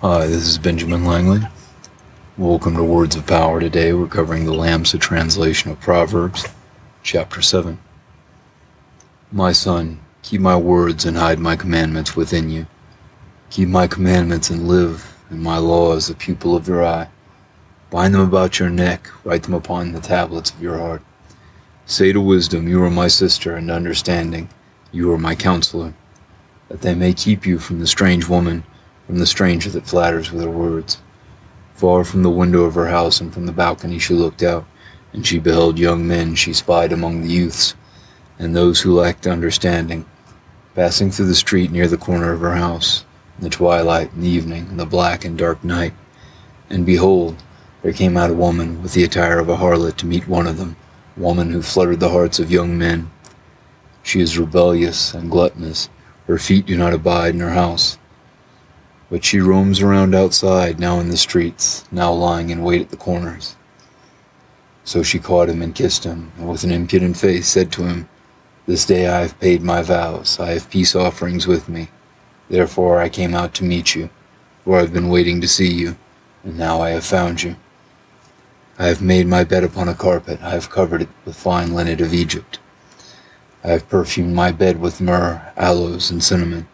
Hi, this is Benjamin Langley. Welcome to Words of Power. Today we're covering the Lamsa translation of Proverbs, chapter 7. My son, keep my words and hide my commandments within you. Keep my commandments and live, and my law is the pupil of your eye. Bind them about your neck, write them upon the tablets of your heart. Say to wisdom, You are my sister, and understanding, You are my counselor, that they may keep you from the strange woman from the stranger that flatters with her words. Far from the window of her house and from the balcony she looked out, and she beheld young men she spied among the youths, and those who lacked understanding, passing through the street near the corner of her house, in the twilight and the evening, in the black and dark night. And behold, there came out a woman with the attire of a harlot to meet one of them, a woman who fluttered the hearts of young men. She is rebellious and gluttonous, her feet do not abide in her house. But she roams around outside, now in the streets, now lying in wait at the corners. So she caught him and kissed him, and with an impudent face said to him, This day I have paid my vows, I have peace offerings with me. Therefore I came out to meet you, for I have been waiting to see you, and now I have found you. I have made my bed upon a carpet, I have covered it with fine linen of Egypt. I have perfumed my bed with myrrh, aloes, and cinnamon.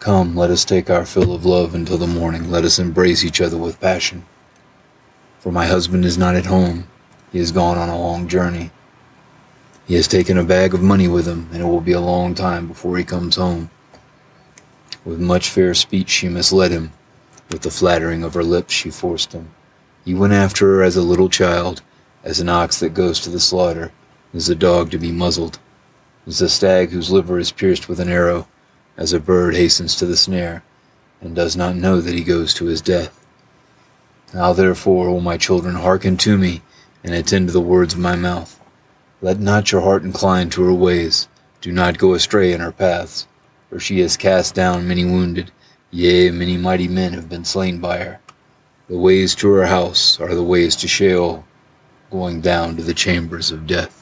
Come, let us take our fill of love until the morning. Let us embrace each other with passion. For my husband is not at home. He has gone on a long journey. He has taken a bag of money with him, and it will be a long time before he comes home. With much fair speech she misled him. With the flattering of her lips she forced him. He went after her as a little child, as an ox that goes to the slaughter, as a dog to be muzzled, as a stag whose liver is pierced with an arrow as a bird hastens to the snare, and does not know that he goes to his death. Now therefore, O my children, hearken to me, and attend to the words of my mouth. Let not your heart incline to her ways, do not go astray in her paths, for she has cast down many wounded, yea, many mighty men have been slain by her. The ways to her house are the ways to Sheol, going down to the chambers of death.